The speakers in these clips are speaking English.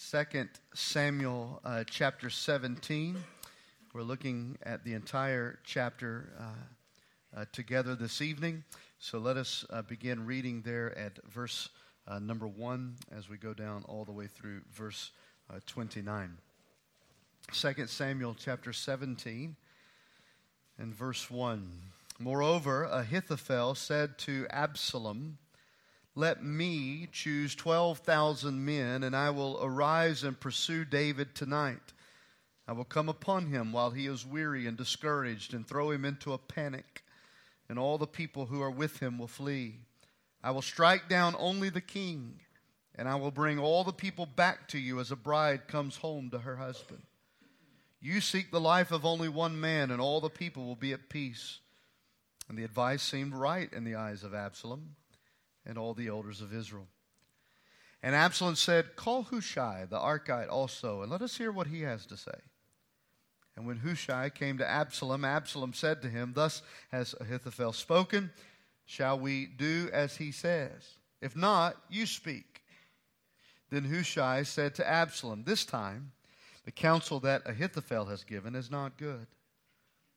Second Samuel uh, chapter 17. We're looking at the entire chapter uh, uh, together this evening. So let us uh, begin reading there at verse uh, number 1 as we go down all the way through verse uh, 29. Second Samuel chapter 17 and verse 1. Moreover, Ahithophel said to Absalom, let me choose 12,000 men, and I will arise and pursue David tonight. I will come upon him while he is weary and discouraged, and throw him into a panic, and all the people who are with him will flee. I will strike down only the king, and I will bring all the people back to you as a bride comes home to her husband. You seek the life of only one man, and all the people will be at peace. And the advice seemed right in the eyes of Absalom and all the elders of Israel. And Absalom said, Call Hushai the Archite also, and let us hear what he has to say. And when Hushai came to Absalom, Absalom said to him, Thus has Ahithophel spoken. Shall we do as he says? If not, you speak. Then Hushai said to Absalom, This time the counsel that Ahithophel has given is not good.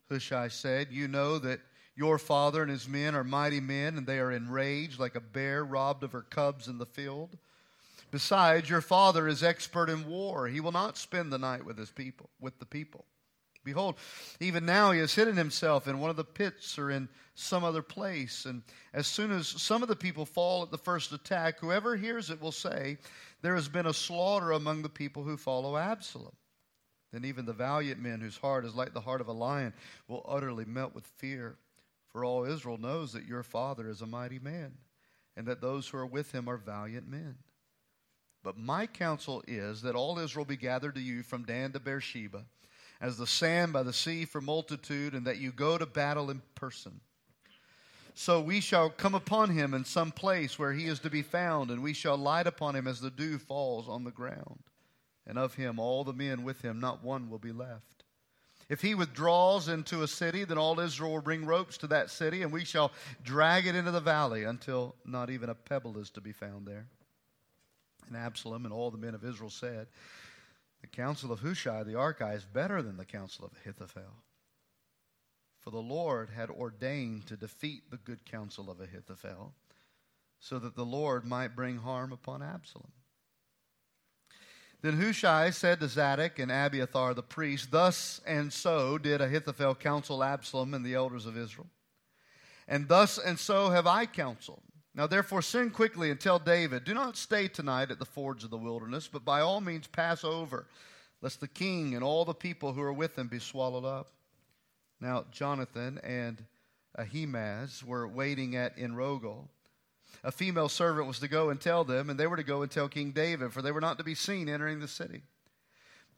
Hushai said, You know that your father and his men are mighty men, and they are enraged like a bear robbed of her cubs in the field. Besides, your father is expert in war. He will not spend the night with his people, with the people. Behold, even now he has hidden himself in one of the pits or in some other place. And as soon as some of the people fall at the first attack, whoever hears it will say, There has been a slaughter among the people who follow Absalom. Then even the valiant men, whose heart is like the heart of a lion, will utterly melt with fear. For all Israel knows that your father is a mighty man, and that those who are with him are valiant men. But my counsel is that all Israel be gathered to you from Dan to Beersheba, as the sand by the sea for multitude, and that you go to battle in person. So we shall come upon him in some place where he is to be found, and we shall light upon him as the dew falls on the ground. And of him all the men with him, not one will be left. If he withdraws into a city, then all Israel will bring ropes to that city, and we shall drag it into the valley until not even a pebble is to be found there. And Absalom and all the men of Israel said, The counsel of Hushai the Archite is better than the counsel of Ahithophel. For the Lord had ordained to defeat the good counsel of Ahithophel, so that the Lord might bring harm upon Absalom. Then Hushai said to Zadok and Abiathar the priest, Thus and so did Ahithophel counsel Absalom and the elders of Israel. And thus and so have I counseled. Now therefore send quickly and tell David, Do not stay tonight at the fords of the wilderness, but by all means pass over, lest the king and all the people who are with him be swallowed up. Now Jonathan and Ahimaaz were waiting at Enrogel a female servant was to go and tell them, and they were to go and tell King David, for they were not to be seen entering the city.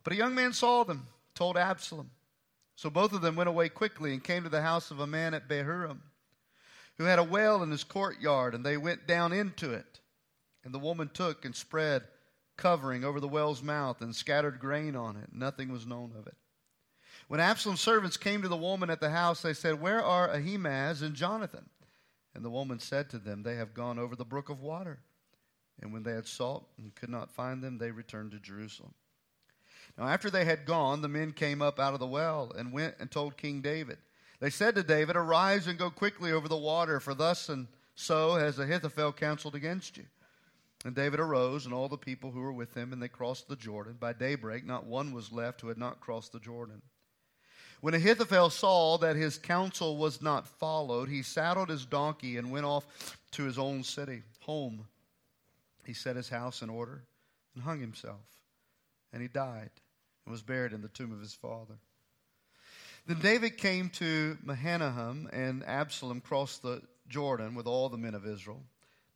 But a young man saw them, told Absalom. So both of them went away quickly and came to the house of a man at Bahurim, who had a well in his courtyard, and they went down into it. And the woman took and spread covering over the well's mouth and scattered grain on it. Nothing was known of it. When Absalom's servants came to the woman at the house, they said, Where are Ahimaaz and Jonathan? And the woman said to them, They have gone over the brook of water. And when they had sought and could not find them, they returned to Jerusalem. Now, after they had gone, the men came up out of the well and went and told King David. They said to David, Arise and go quickly over the water, for thus and so has Ahithophel counseled against you. And David arose, and all the people who were with him, and they crossed the Jordan. By daybreak, not one was left who had not crossed the Jordan. When Ahithophel saw that his counsel was not followed, he saddled his donkey and went off to his own city, home. He set his house in order and hung himself. And he died and was buried in the tomb of his father. Then David came to Mahanaim, and Absalom crossed the Jordan with all the men of Israel.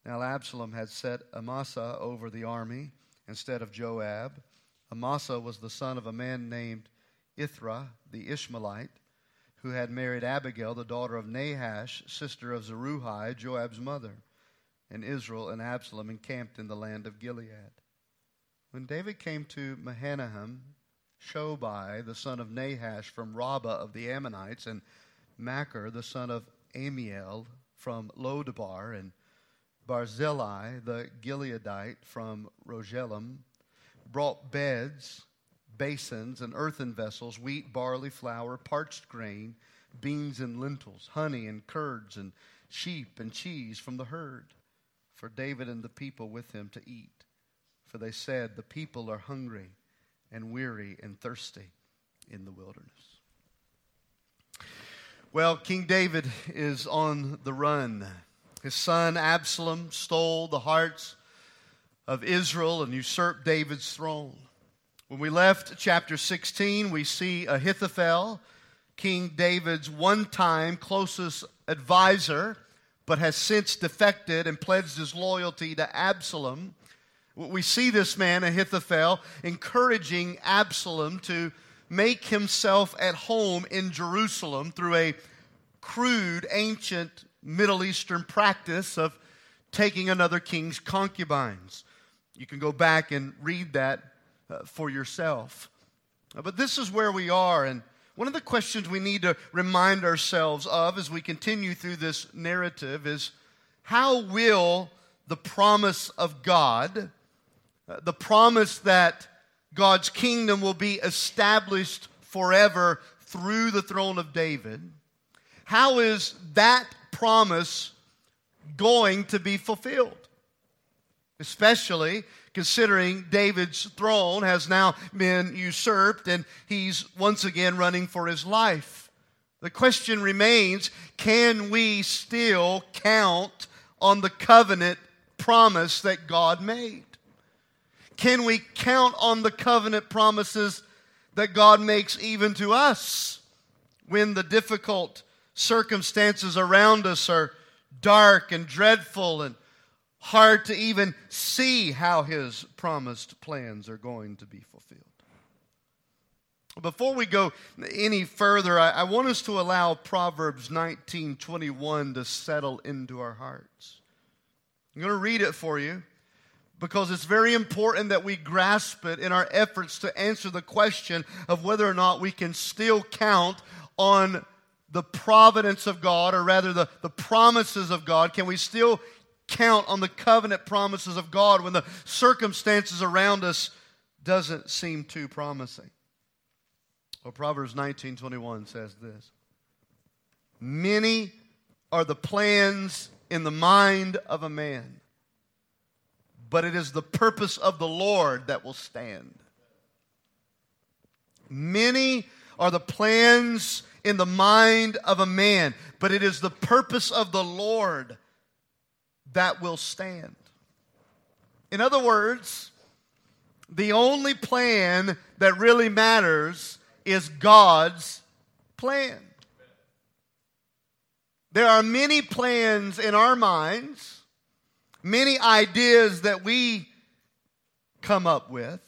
Now Absalom had set Amasa over the army instead of Joab. Amasa was the son of a man named Ithra the Ishmaelite, who had married Abigail, the daughter of Nahash, sister of Zeruiah, Joab's mother. And Israel and Absalom encamped in the land of Gilead. When David came to Mahanaim, Shobai, the son of Nahash from Rabbah of the Ammonites, and Machir, the son of Ammiel from Lodebar, and Barzillai, the Gileadite from Rogelim, brought beds, basins, and earthen vessels, wheat, barley, flour, parched grain, beans and lentils, honey and curds, and sheep and cheese from the herd, for David and the people with him to eat. For they said, The people are hungry and weary and thirsty in the wilderness. Well, King David is on the run. His son Absalom stole the hearts of Israel and usurped David's throne. When we left chapter 16, we see Ahithophel, King David's one time closest advisor, but has since defected and pledged his loyalty to Absalom. We see this man, Ahithophel, encouraging Absalom to make himself at home in Jerusalem through a crude, ancient Middle Eastern practice of taking another king's concubines. You can go back and read that uh, for yourself. Uh, but this is where we are, and one of the questions we need to remind ourselves of as we continue through this narrative is how will the promise of God, uh, the promise that God's kingdom will be established forever through the throne of David, how is that promise going to be fulfilled? especially considering David's throne has now been usurped and he's once again running for his life. The question remains can we still count on the covenant promise that God made? Can we count on the covenant promises that God makes even to us when the difficult circumstances around us are dark and dreadful and hard to even see how his promised plans are going to be fulfilled. Before we go any further, I, I want us to allow Proverbs 19:21 to settle into our hearts. I'm going to read it for you because it's very important that we grasp it in our efforts to answer the question of whether or not we can still count on the providence of God, or rather the, the promises of God. Can we still count on the covenant promises of God when the circumstances around us doesn't seem too promising. Well, Proverbs 19:21 says this. Many are the plans in the mind of a man, but it is the purpose of the Lord that will stand. Many are the plans in the mind of a man, but it is the purpose of the Lord that will stand. In other words, the only plan that really matters is God's plan. There are many plans in our minds, many ideas that we come up with,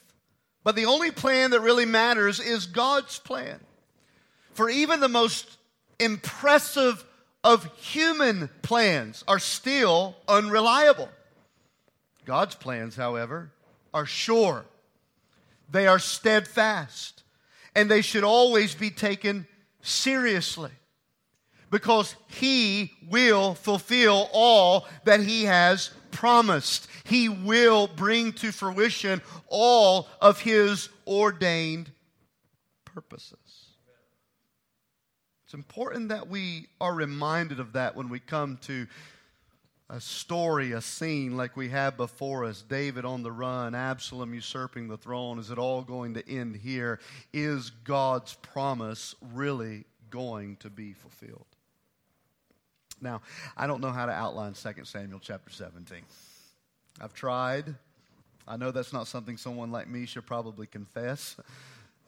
but the only plan that really matters is God's plan. For even the most impressive of human plans are still unreliable. God's plans, however, are sure, they are steadfast, and they should always be taken seriously because He will fulfill all that He has promised. He will bring to fruition all of His ordained purposes. It's important that we are reminded of that when we come to a story, a scene like we have before us David on the run, Absalom usurping the throne. Is it all going to end here? Is God's promise really going to be fulfilled? Now, I don't know how to outline 2 Samuel chapter 17. I've tried. I know that's not something someone like me should probably confess.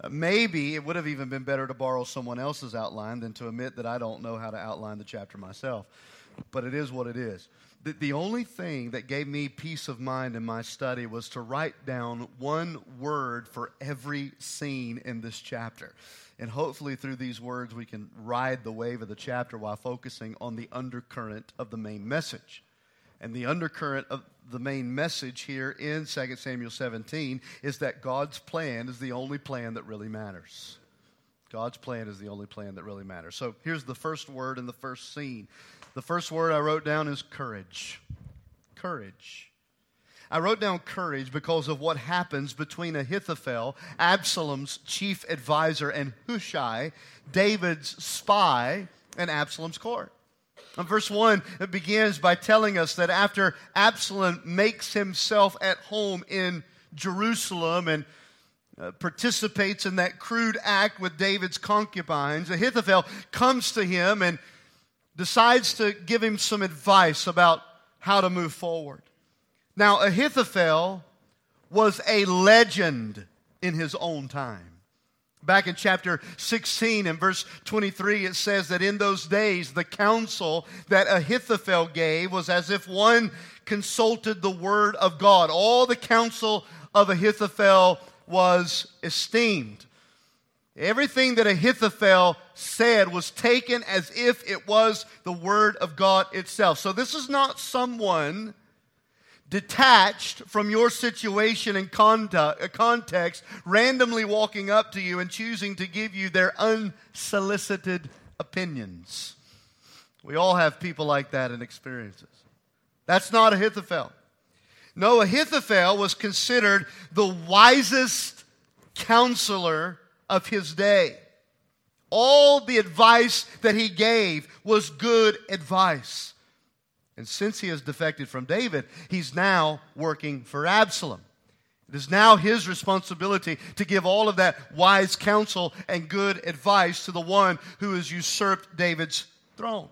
Maybe it would have even been better to borrow someone else's outline than to admit that I don't know how to outline the chapter myself. But it is what it is. The, the only thing that gave me peace of mind in my study was to write down one word for every scene in this chapter. And hopefully, through these words, we can ride the wave of the chapter while focusing on the undercurrent of the main message. And the undercurrent of the main message here in 2 Samuel 17 is that God's plan is the only plan that really matters. God's plan is the only plan that really matters. So here's the first word in the first scene. The first word I wrote down is courage. Courage. I wrote down courage because of what happens between Ahithophel, Absalom's chief advisor, and Hushai, David's spy, and Absalom's court. Verse 1, it begins by telling us that after Absalom makes himself at home in Jerusalem and uh, participates in that crude act with David's concubines, Ahithophel comes to him and decides to give him some advice about how to move forward. Now, Ahithophel was a legend in his own time. Back in chapter 16 and verse 23, it says that in those days, the counsel that Ahithophel gave was as if one consulted the word of God. All the counsel of Ahithophel was esteemed. Everything that Ahithophel said was taken as if it was the word of God itself. So this is not someone detached from your situation and uh, context, randomly walking up to you and choosing to give you their unsolicited opinions. We all have people like that in experiences. That's not Ahithophel. No, Ahithophel was considered the wisest counselor of his day. All the advice that he gave was good advice. And since he has defected from David, he's now working for Absalom. It is now his responsibility to give all of that wise counsel and good advice to the one who has usurped David's throne.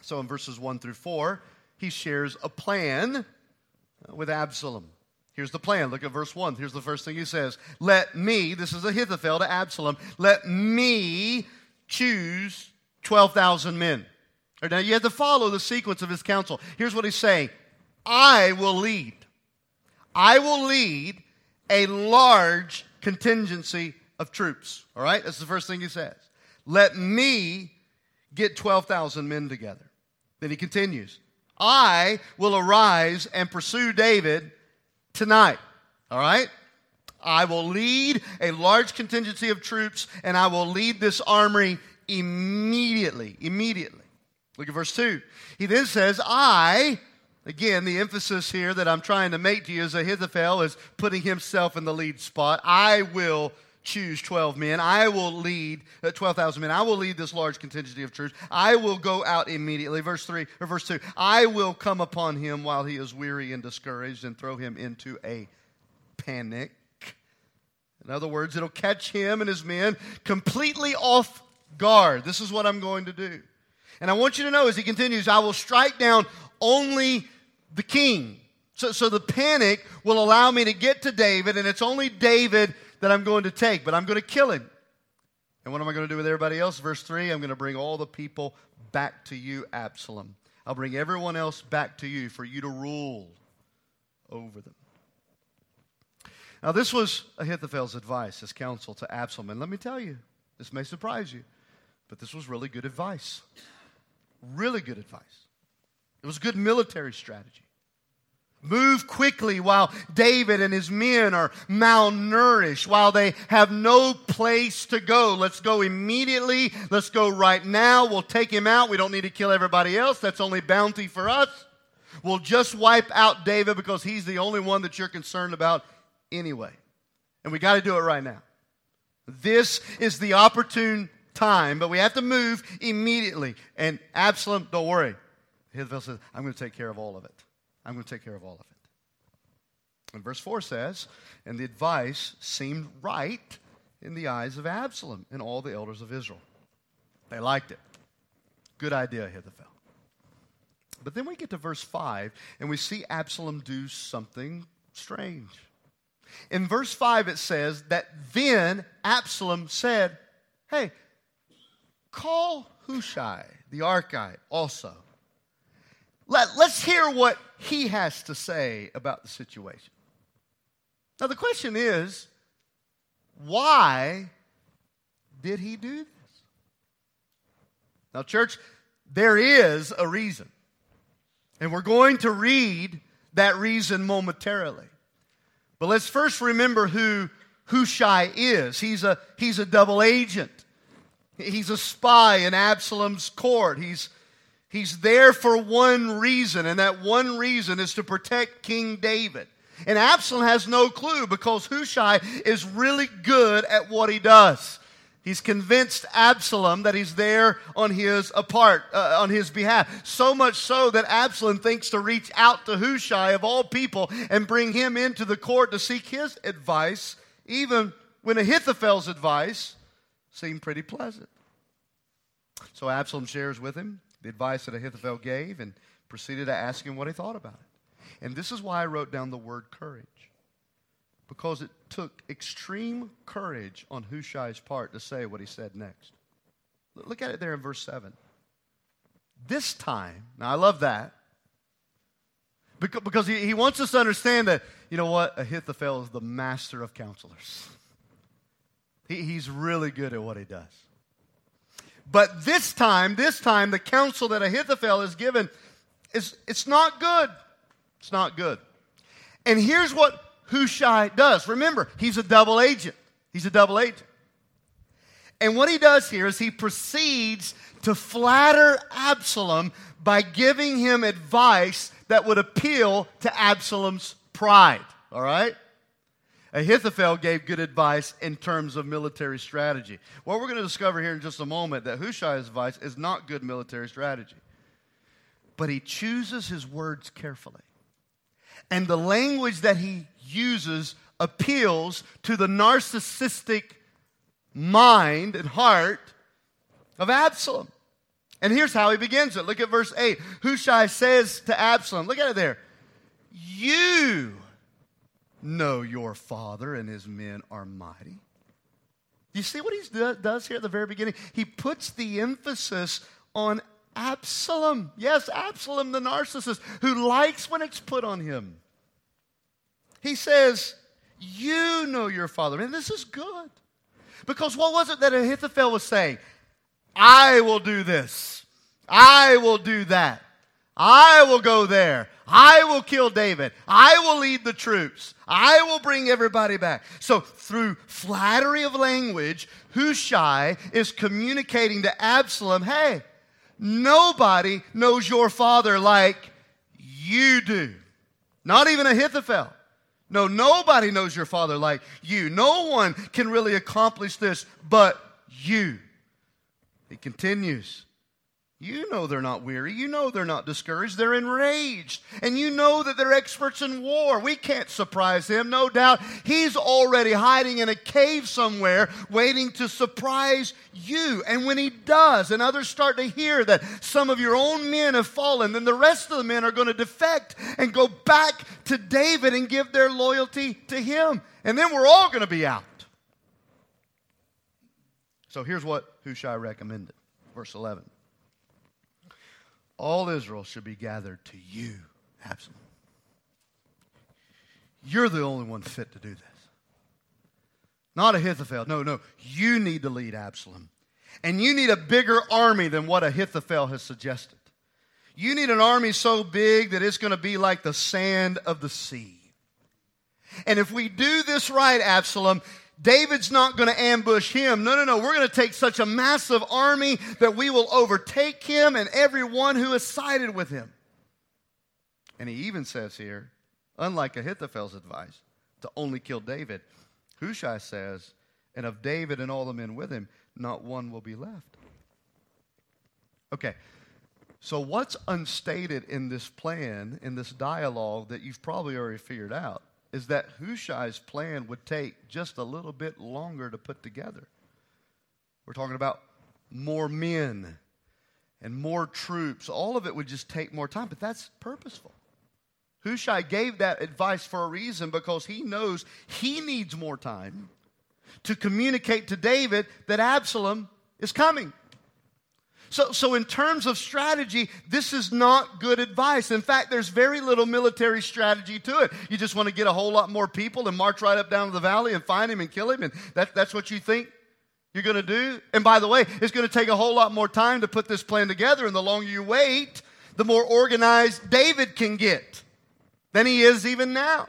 So in verses 1 through 4, he shares a plan with Absalom. Here's the plan. Look at verse 1. Here's the first thing he says Let me, this is Ahithophel to Absalom, let me choose 12,000 men. Now you have to follow the sequence of his counsel. Here's what he's saying I will lead. I will lead a large contingency of troops. All right? That's the first thing he says. Let me get 12,000 men together. Then he continues I will arise and pursue David tonight. All right? I will lead a large contingency of troops and I will lead this army immediately. Immediately. Look at verse 2. He then says, I, again, the emphasis here that I'm trying to make to you is Ahithophel is putting himself in the lead spot. I will choose 12 men. I will lead uh, 12,000 men. I will lead this large contingency of troops. I will go out immediately. Verse 3 or verse 2. I will come upon him while he is weary and discouraged and throw him into a panic. In other words, it'll catch him and his men completely off guard. This is what I'm going to do. And I want you to know as he continues, I will strike down only the king. So, so the panic will allow me to get to David, and it's only David that I'm going to take, but I'm going to kill him. And what am I going to do with everybody else? Verse 3 I'm going to bring all the people back to you, Absalom. I'll bring everyone else back to you for you to rule over them. Now, this was Ahithophel's advice, his counsel to Absalom. And let me tell you, this may surprise you, but this was really good advice. Really good advice. It was good military strategy. Move quickly while David and his men are malnourished, while they have no place to go. Let's go immediately. Let's go right now. We'll take him out. We don't need to kill everybody else. That's only bounty for us. We'll just wipe out David because he's the only one that you're concerned about anyway. And we got to do it right now. This is the opportune time, but we have to move immediately. And Absalom, don't worry. Ahithophel says, I'm going to take care of all of it. I'm going to take care of all of it. And verse 4 says, And the advice seemed right in the eyes of Absalom and all the elders of Israel. They liked it. Good idea, Ahithophel. But then we get to verse 5 and we see Absalom do something strange. In verse 5, it says that then Absalom said, Hey, Call Hushai, the Archite, also. Let, let's hear what he has to say about the situation. Now, the question is why did he do this? Now, church, there is a reason. And we're going to read that reason momentarily. But let's first remember who Hushai is. He's a, he's a double agent. He's a spy in Absalom's court. He's, He's there for one reason, and that one reason is to protect King David. And Absalom has no clue because Hushai is really good at what he does. He's convinced Absalom that he's there on his apart uh, on his behalf. So much so that Absalom thinks to reach out to Hushai of all people and bring him into the court to seek his advice, even when Ahithophel's advice seemed pretty pleasant. So Absalom shares with him the advice that Ahithophel gave and proceeded to ask him what he thought about it. And this is why I wrote down the word courage because it took extreme courage on Hushai's part to say what he said next. Look at it there in verse 7. This time, now I love that, because he, wants us to understand that, you know what, Ahithophel is the master of counselors. He, he's really good at what he does. But this time, this time, the counsel that Ahithophel is given is it's not good. It's not good. And here's what Hushai does. Remember, he's a double agent. He's a double agent. And what he does here is he proceeds to flatter Absalom by giving him advice that would appeal to Absalom's pride. All right? Ahithophel gave good advice in terms of military strategy. What we're going to discover here in just a moment that Hushai's advice is not good military strategy. But he chooses his words carefully. And the language that he uses appeals to the narcissistic mind and heart of Absalom. And here's how he begins it. Look at verse 8. Hushai says to Absalom, look at it there. You know your father and his men are mighty. You see what he does here at the very beginning? He puts the emphasis on Absalom. Yes, Absalom, the narcissist, who likes when it's put on him. He says, You know your father. And this is good. Because what was it that Ahithophel was saying? I will do this. I will do that. I will go there. I will kill David. I will lead the troops. I will bring everybody back. So, through flattery of language, Hushai is communicating to Absalom hey, nobody knows your father like you do. Not even Ahithophel. No, nobody knows your father like you. No one can really accomplish this but you. He continues. You know they're not weary. You know they're not discouraged. They're enraged. And you know that they're experts in war. We can't surprise him, no doubt. He's already hiding in a cave somewhere waiting to surprise you. And when he does, and others start to hear that some of your own men have fallen, then the rest of the men are going to defect and go back to David and give their loyalty to him. And then we're all going to be out. So here's what Hushai recommended. Verse 11 All Israel should be gathered to you, Absalom. You're the only one fit to do this. Not Ahithophel. No, no. You need to lead Absalom. And you need a bigger army than what Ahithophel has suggested. You need an army so big that it's going to be like the sand of the sea. And if we do this right, Absalom, David's not going to ambush him. No, no, no. We're going to take such a massive army that we will overtake him and everyone who has sided with him. And he even says here, unlike Ahithophel's advice, to only kill David, Hushai says, and of David and all the men with him, not one will be left. Okay, so what's unstated in this plan, in this dialogue that you've probably already figured out, is that Hushai's plan would take just a little bit longer to put together. We're talking about more men and more troops. All of it would just take more time, but that's purposeful. Hushai gave that advice for a reason because he knows he needs more time to communicate to David that Absalom is coming. So, so in terms of strategy, this is not good advice. In fact, there's very little military strategy to it. You just want to get a whole lot more people and march right up down to the valley and find him and kill him, and that, that's what you think you're going to do. And by the way, it's going to take a whole lot more time to put this plan together, and the longer you wait, the more organized David can get than he is even now.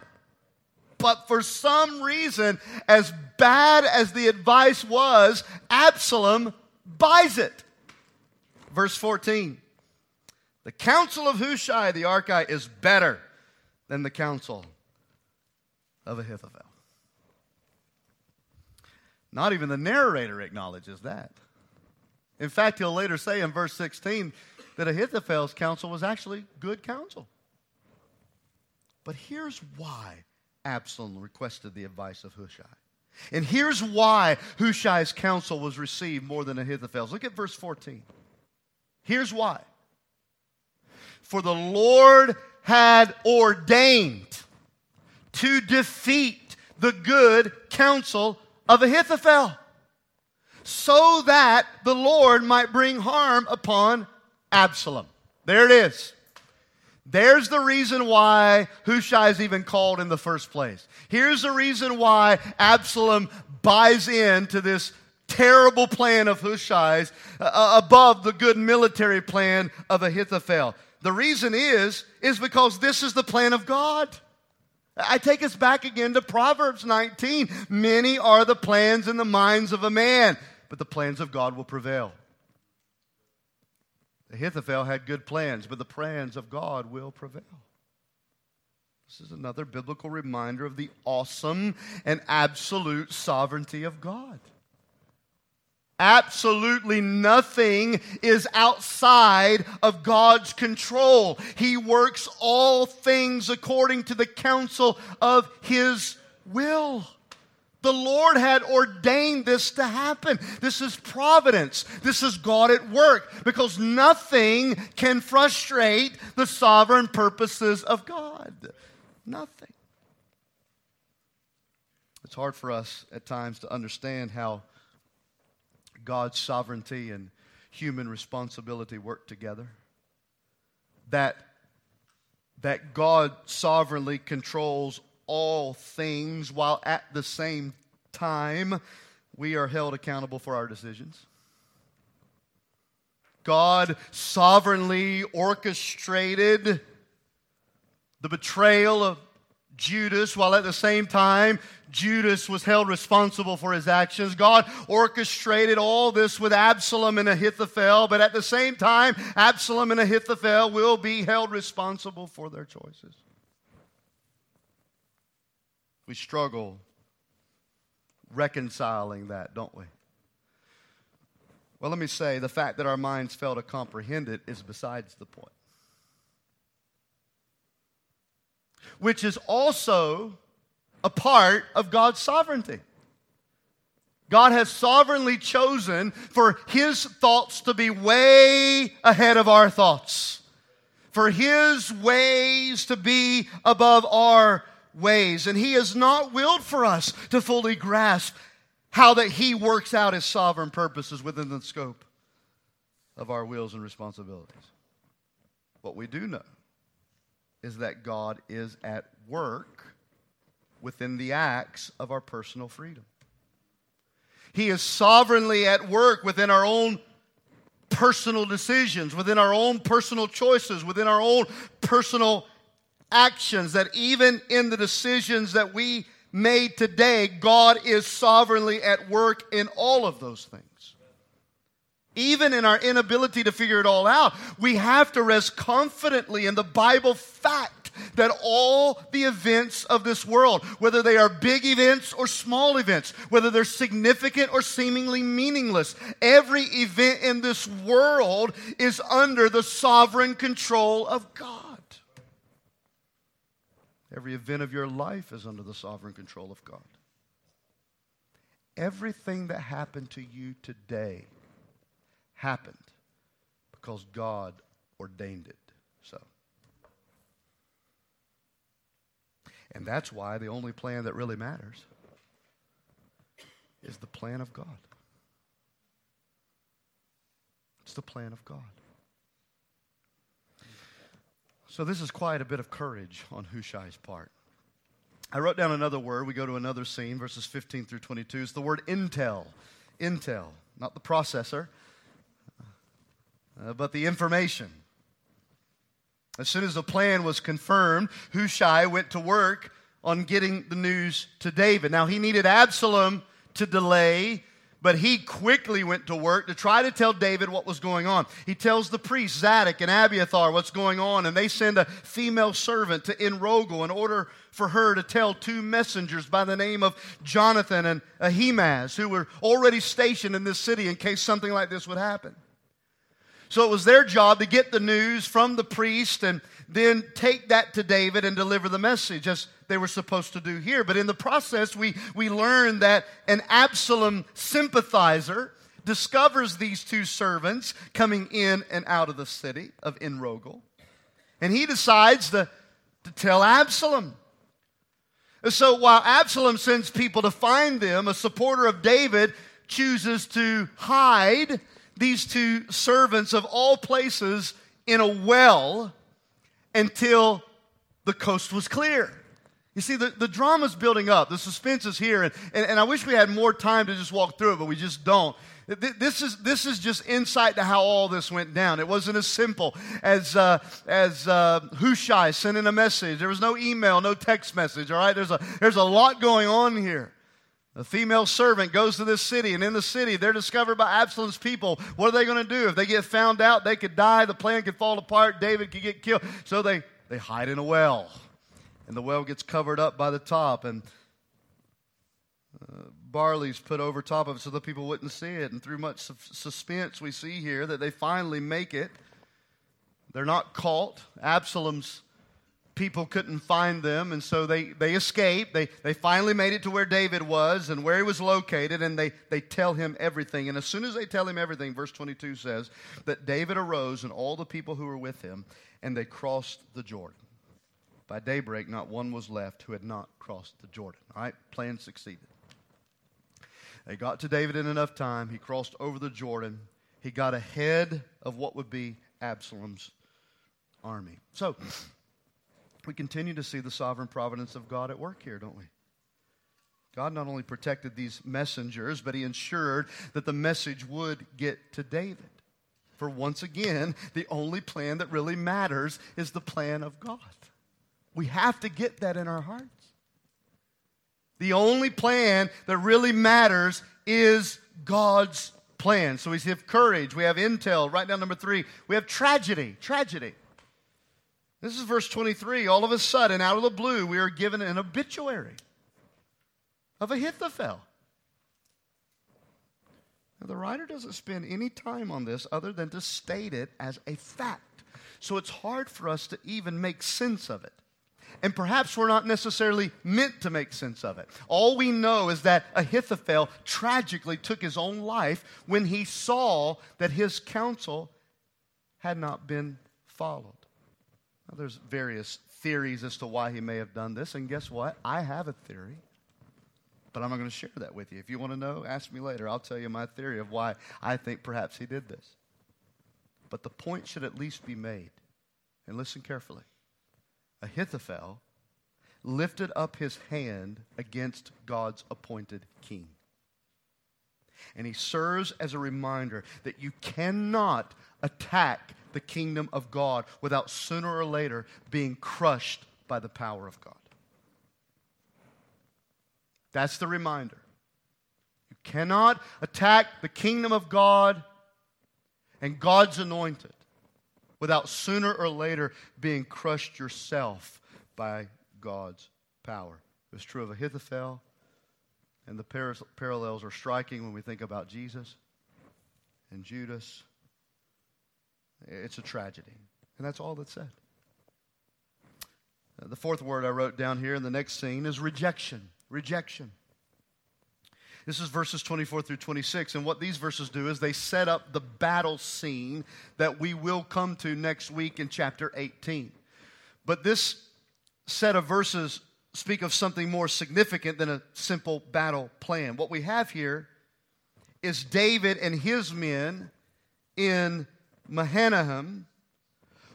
But for some reason, as bad as the advice was, Absalom buys it. Verse 14. The counsel of Hushai the Archite is better than the counsel of Ahithophel. Not even the narrator acknowledges that. In fact, he'll later say in verse 16 that Ahithophel's counsel was actually good counsel. But here's why Absalom requested the advice of Hushai. And here's why Hushai's counsel was received more than Ahithophel's. Look at verse 14. Here's why. For the Lord had ordained to defeat the good counsel of Ahithophel, so that the Lord might bring harm upon Absalom. There it is. There's the reason why Hushai is even called in the first place. Here's the reason why Absalom buys into this terrible plan of Hushai's uh, uh, above the good military plan of Ahithophel. The reason is, is because this is the plan of God. I take us back again to Proverbs 19. Many are the plans in the minds of a man, but the plans of God will prevail. Ahithophel had good plans, but the plans of God will prevail. This is another biblical reminder of the awesome and absolute sovereignty of God. Absolutely nothing is outside of God's control. He works all things according to the counsel of His will. The Lord had ordained this to happen. This is providence. This is God at work because nothing can frustrate the sovereign purposes of God. Nothing. It's hard for us at times to understand how God's sovereignty and human responsibility work together. That, that God sovereignly controls all things while at the same time we are held accountable for our decisions. God sovereignly orchestrated the betrayal of Judas, while at the same time Judas was held responsible for his actions. God orchestrated all this with Absalom and Ahithophel, but at the same time, Absalom and Ahithophel will be held responsible for their choices. We struggle reconciling that, don't we? Well, let me say the fact that our minds fail to comprehend it is besides the point. Which is also a part of God's sovereignty. God has sovereignly chosen for His thoughts to be way ahead of our thoughts, for His ways to be above our ways. And He has not willed for us to fully grasp how that He works out His sovereign purposes within the scope of our wills and responsibilities. What we do know is that God is at work within the acts of our personal freedom. He is sovereignly at work within our own personal decisions, within our own personal choices, within our own personal actions, that even in the decisions that we made today, God is sovereignly at work in all of those things. Even in our inability to figure it all out, we have to rest confidently in the Bible fact that all the events of this world, whether they are big events or small events, whether they're significant or seemingly meaningless, every event in this world is under the sovereign control of God. Every event of your life is under the sovereign control of God. Everything that happened to you today happened because God ordained it so. And that's why the only plan that really matters is the plan of God. It's the plan of God. So, this is quite a bit of courage on Hushai's part. I wrote down another word. We go to another scene, verses 15 through 22. It's the word intel. Intel, not the processor, uh, but the information. As soon as the plan was confirmed, Hushai went to work on getting the news to David. Now, he needed Absalom to delay, But he quickly went to work to try to tell David what was going on. He tells the priests, Zadok and Abiathar, what's going on, and they send a female servant to Enrogel in order for her to tell two messengers by the name of Jonathan and Ahimaaz, who were already stationed in this city in case something like this would happen. So it was their job to get the news from the priest and then take that to David and deliver the message as they were supposed to do here. But in the process, we, we learn that an Absalom sympathizer discovers these two servants coming in and out of the city of Enrogel. And he decides to, to tell Absalom. So while Absalom sends people to find them, a supporter of David chooses to hide these two servants of all places in a well until the coast was clear. You see, the, the drama's building up. The suspense is here. And, and, and I wish we had more time to just walk through it, but we just don't. This is, this is just insight to how all this went down. It wasn't as simple as, uh, as uh, Hushai sending a message. There was no email, no text message, all right? There's a, there's a lot going on here. A female servant goes to this city, and in the city, they're discovered by Absalom's people. What are they going to do? If they get found out, they could die, the plan could fall apart, David could get killed. So they, they hide in a well, and the well gets covered up by the top, and uh, barley's put over top of it so the people wouldn't see it. And through much suspense, we see here that they finally make it. They're not caught. Absalom's people couldn't find them, and so they, they escaped. They, they finally made it to where David was and where he was located, and they, they tell him everything. And as soon as they tell him everything, verse 22 says that David arose and all the people who were with him, and they crossed the Jordan. By daybreak, not one was left who had not crossed the Jordan. All right, plan succeeded. They got to David in enough time. He crossed over the Jordan. He got ahead of what would be Absalom's army. So, we continue to see the sovereign providence of God at work here, don't we? God not only protected these messengers, but he ensured that the message would get to David. For once again, the only plan that really matters is the plan of God. We have to get that in our hearts. The only plan that really matters is God's plan. So we have courage, we have intel. Right down number three. We have tragedy. Tragedy. This is verse 23. All of a sudden, out of the blue, we are given an obituary of Ahithophel. Now, the writer doesn't spend any time on this other than to state it as a fact. So it's hard for us to even make sense of it. And perhaps we're not necessarily meant to make sense of it. All we know is that Ahithophel tragically took his own life when he saw that his counsel had not been followed. Now, there's various theories as to why he may have done this, and guess what? I have a theory, but I'm not going to share that with you. If you want to know, ask me later. I'll tell you my theory of why I think perhaps he did this. But the point should at least be made, and listen carefully. Ahithophel lifted up his hand against God's appointed king. And he serves as a reminder that you cannot attack the kingdom of God without sooner or later being crushed by the power of God. That's the reminder. You cannot attack the kingdom of God and God's anointed without sooner or later being crushed yourself by God's power. It was true of Ahithophel, and the par- parallels are striking when we think about Jesus and Judas it's a tragedy. And that's all that's said. Uh, the fourth word I wrote down here in the next scene is rejection. Rejection. This is verses 24 through 26. And what these verses do is they set up the battle scene that we will come to next week in chapter 18. But this set of verses speak of something more significant than a simple battle plan. What we have here is David and his men in Mahanaim,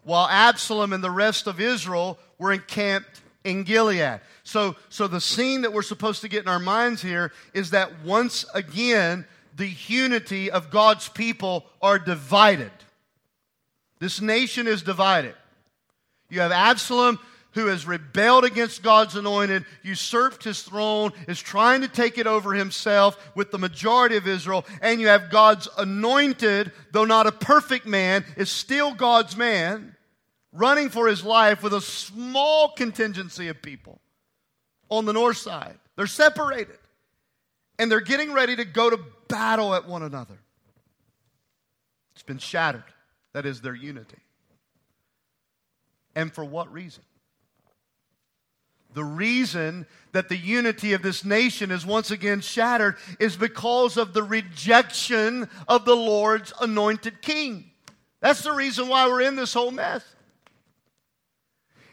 while Absalom and the rest of Israel were encamped in Gilead. So, so the scene that we're supposed to get in our minds here is that once again, the unity of God's people are divided. This nation is divided. You have Absalom who has rebelled against God's anointed, usurped his throne, is trying to take it over himself with the majority of Israel, and you have God's anointed, though not a perfect man, is still God's man, running for his life with a small contingency of people on the north side. They're separated, and they're getting ready to go to battle at one another. It's been shattered. That is their unity. And for what reason? The reason that the unity of this nation is once again shattered is because of the rejection of the Lord's anointed king. That's the reason why we're in this whole mess.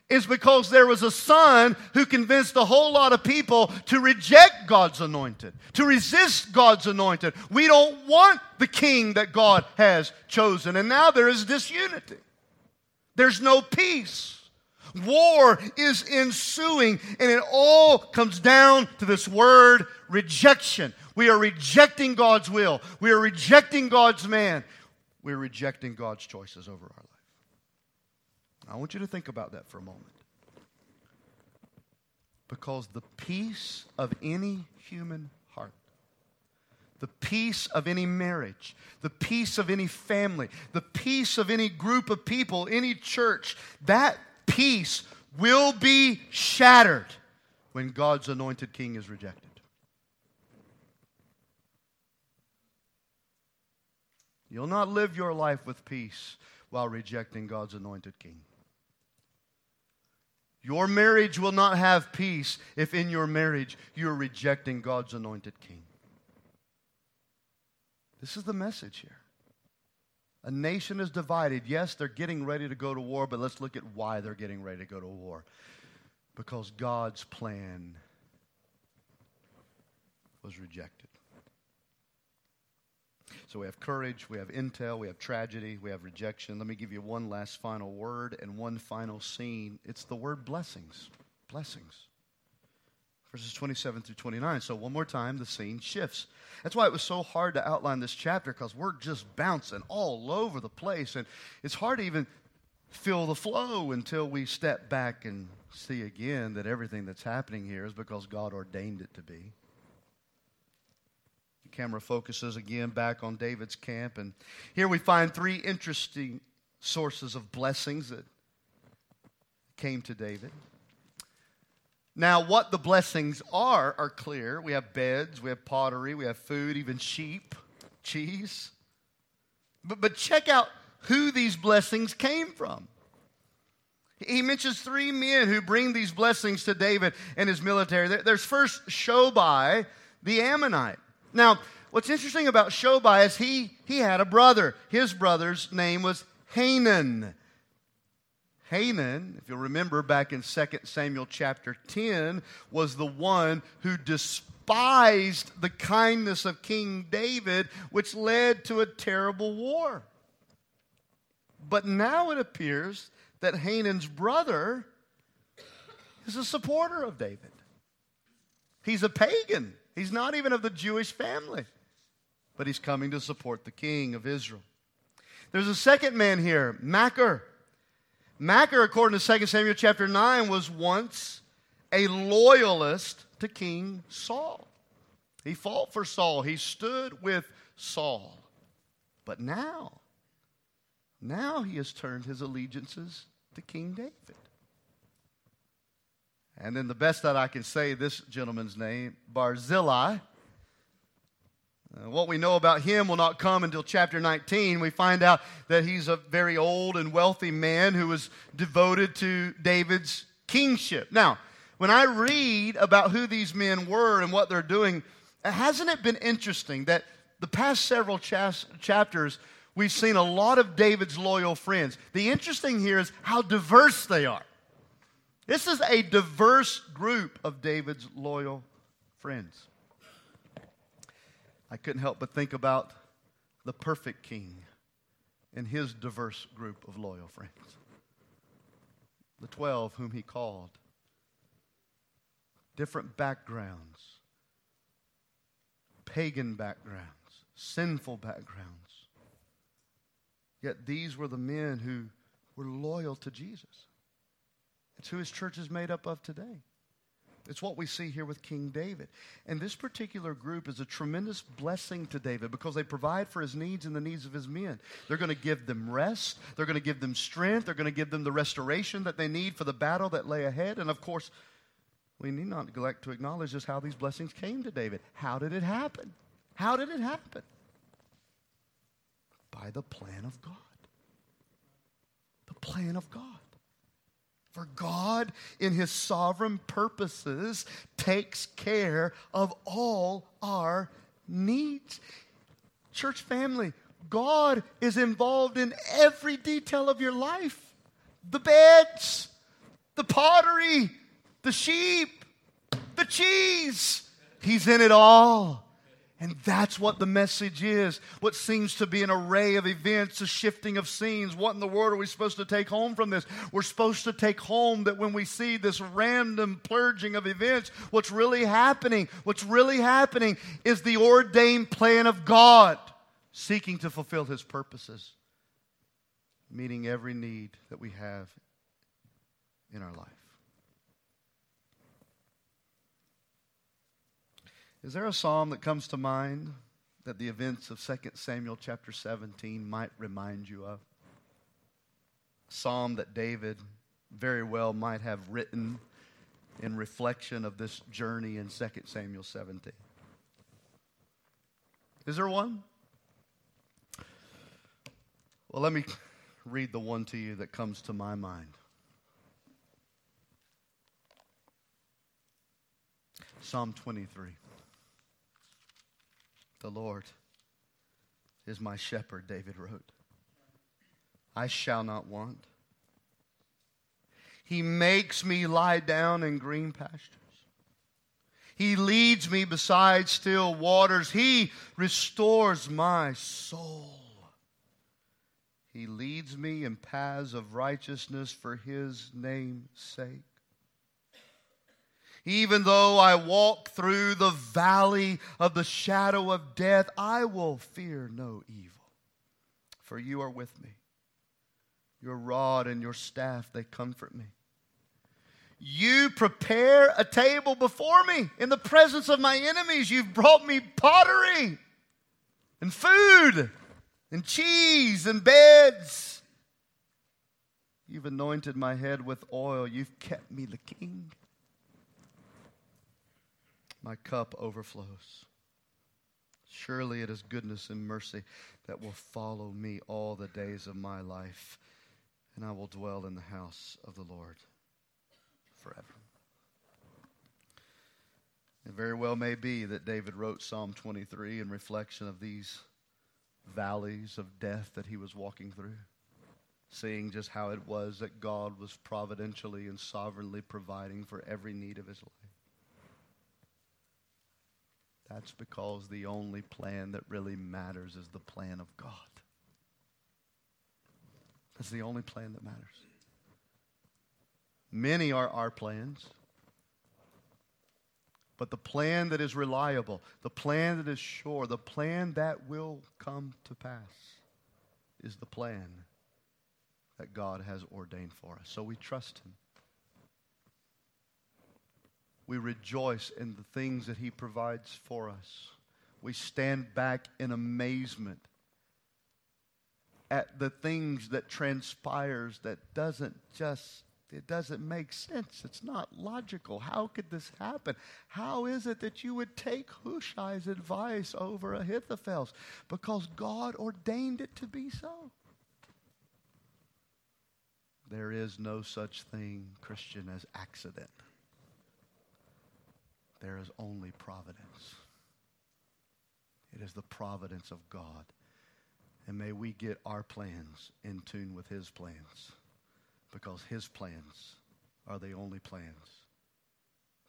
Is because there was a son who convinced a whole lot of people to reject God's anointed, to resist God's anointed. We don't want the king that God has chosen. And now there is disunity. There's no peace. War is ensuing, and it all comes down to this word rejection. We are rejecting God's will, we are rejecting God's man, we're rejecting God's choices over our life. I want you to think about that for a moment. Because the peace of any human heart, the peace of any marriage, the peace of any family, the peace of any group of people, any church, that peace will be shattered when God's anointed king is rejected. You'll not live your life with peace while rejecting God's anointed king. Your marriage will not have peace if in your marriage you're rejecting God's anointed king. This is the message here. A nation is divided. Yes, they're getting ready to go to war, but let's look at why they're getting ready to go to war. Because God's plan was rejected. So we have courage, we have intel, we have tragedy, we have rejection. Let me give you one last final word and one final scene. It's the word blessings. Blessings verses 27 through 29. So, one more time, the scene shifts. That's why it was so hard to outline this chapter because we're just bouncing all over the place. And it's hard to even feel the flow until we step back and see again that everything that's happening here is because God ordained it to be. The camera focuses again back on David's camp. And here we find three interesting sources of blessings that came to David. Now, what the blessings are are clear. We have beds, we have pottery, we have food, even sheep, cheese. But, but check out who these blessings came from. He mentions three men who bring these blessings to David and his military. There's first Shobai, the Ammonite. Now, what's interesting about Shobai is he, he had a brother. His brother's name was Hanan. Hanan, if you'll remember back in 2 Samuel chapter 10, was the one who despised the kindness of King David, which led to a terrible war. But now it appears that Hanan's brother is a supporter of David. He's a pagan, he's not even of the Jewish family, but he's coming to support the king of Israel. There's a second man here, Machir. Machir, according to 2 Samuel chapter 9, was once a loyalist to King Saul. He fought for Saul, he stood with Saul. But now, now he has turned his allegiances to King David. And then the best that I can say this gentleman's name, Barzillai, Uh, what we know about him will not come until chapter 19. We find out that he's a very old and wealthy man who was devoted to David's kingship. Now, when I read about who these men were and what they're doing, uh, hasn't it been interesting that the past several chapters we've seen a lot of David's loyal friends? The interesting here is how diverse they are. This is a diverse group of David's loyal friends. I couldn't help but think about the perfect king and his diverse group of loyal friends. The 12 whom he called. Different backgrounds, pagan backgrounds, sinful backgrounds. Yet these were the men who were loyal to Jesus. It's who his church is made up of today. It's what we see here with King David. And this particular group is a tremendous blessing to David because they provide for his needs and the needs of his men. They're going to give them rest, they're going to give them strength, they're going to give them the restoration that they need for the battle that lay ahead. And of course, we need not neglect to acknowledge just how these blessings came to David. How did it happen? How did it happen? By the plan of God. The plan of God. For God, in His sovereign purposes, takes care of all our needs. Church family, God is involved in every detail of your life the beds, the pottery, the sheep, the cheese. He's in it all. And that's what the message is. What seems to be an array of events, a shifting of scenes. What in the world are we supposed to take home from this? We're supposed to take home that when we see this random purging of events, what's really happening, what's really happening is the ordained plan of God seeking to fulfill his purposes, meeting every need that we have in our life. Is there a psalm that comes to mind that the events of 2 Samuel chapter 17 might remind you of? A psalm that David very well might have written in reflection of this journey in 2 Samuel 17. Is there one? Well, let me read the one to you that comes to my mind. Psalm 23. The Lord is my shepherd, David wrote. I shall not want. He makes me lie down in green pastures. He leads me beside still waters. He restores my soul. He leads me in paths of righteousness for his name's sake. Even though I walk through the valley of the shadow of death, I will fear no evil. For you are with me. Your rod and your staff, they comfort me. You prepare a table before me in the presence of my enemies. You've brought me pottery and food and cheese and beds. You've anointed my head with oil. You've kept me the king my cup overflows. Surely it is goodness and mercy that will follow me all the days of my life, and I will dwell in the house of the Lord forever. It very well may be that David wrote Psalm 23 in reflection of these valleys of death that he was walking through, seeing just how it was that God was providentially and sovereignly providing for every need of his life. That's because the only plan that really matters is the plan of God. That's the only plan that matters. Many are our plans. But the plan that is reliable, the plan that is sure, the plan that will come to pass is the plan that God has ordained for us. So we trust Him we rejoice in the things that He provides for us. We stand back in amazement at the things that transpires that doesn't just it doesn't make sense. It's not logical. How could this happen? How is it that you would take Hushai's advice over Ahithophel's? Because God ordained it to be so. There is no such thing, Christian, as accident. There is only providence. It is the providence of God. And may we get our plans in tune with His plans because His plans are the only plans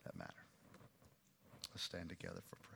that matter. Let's stand together for prayer.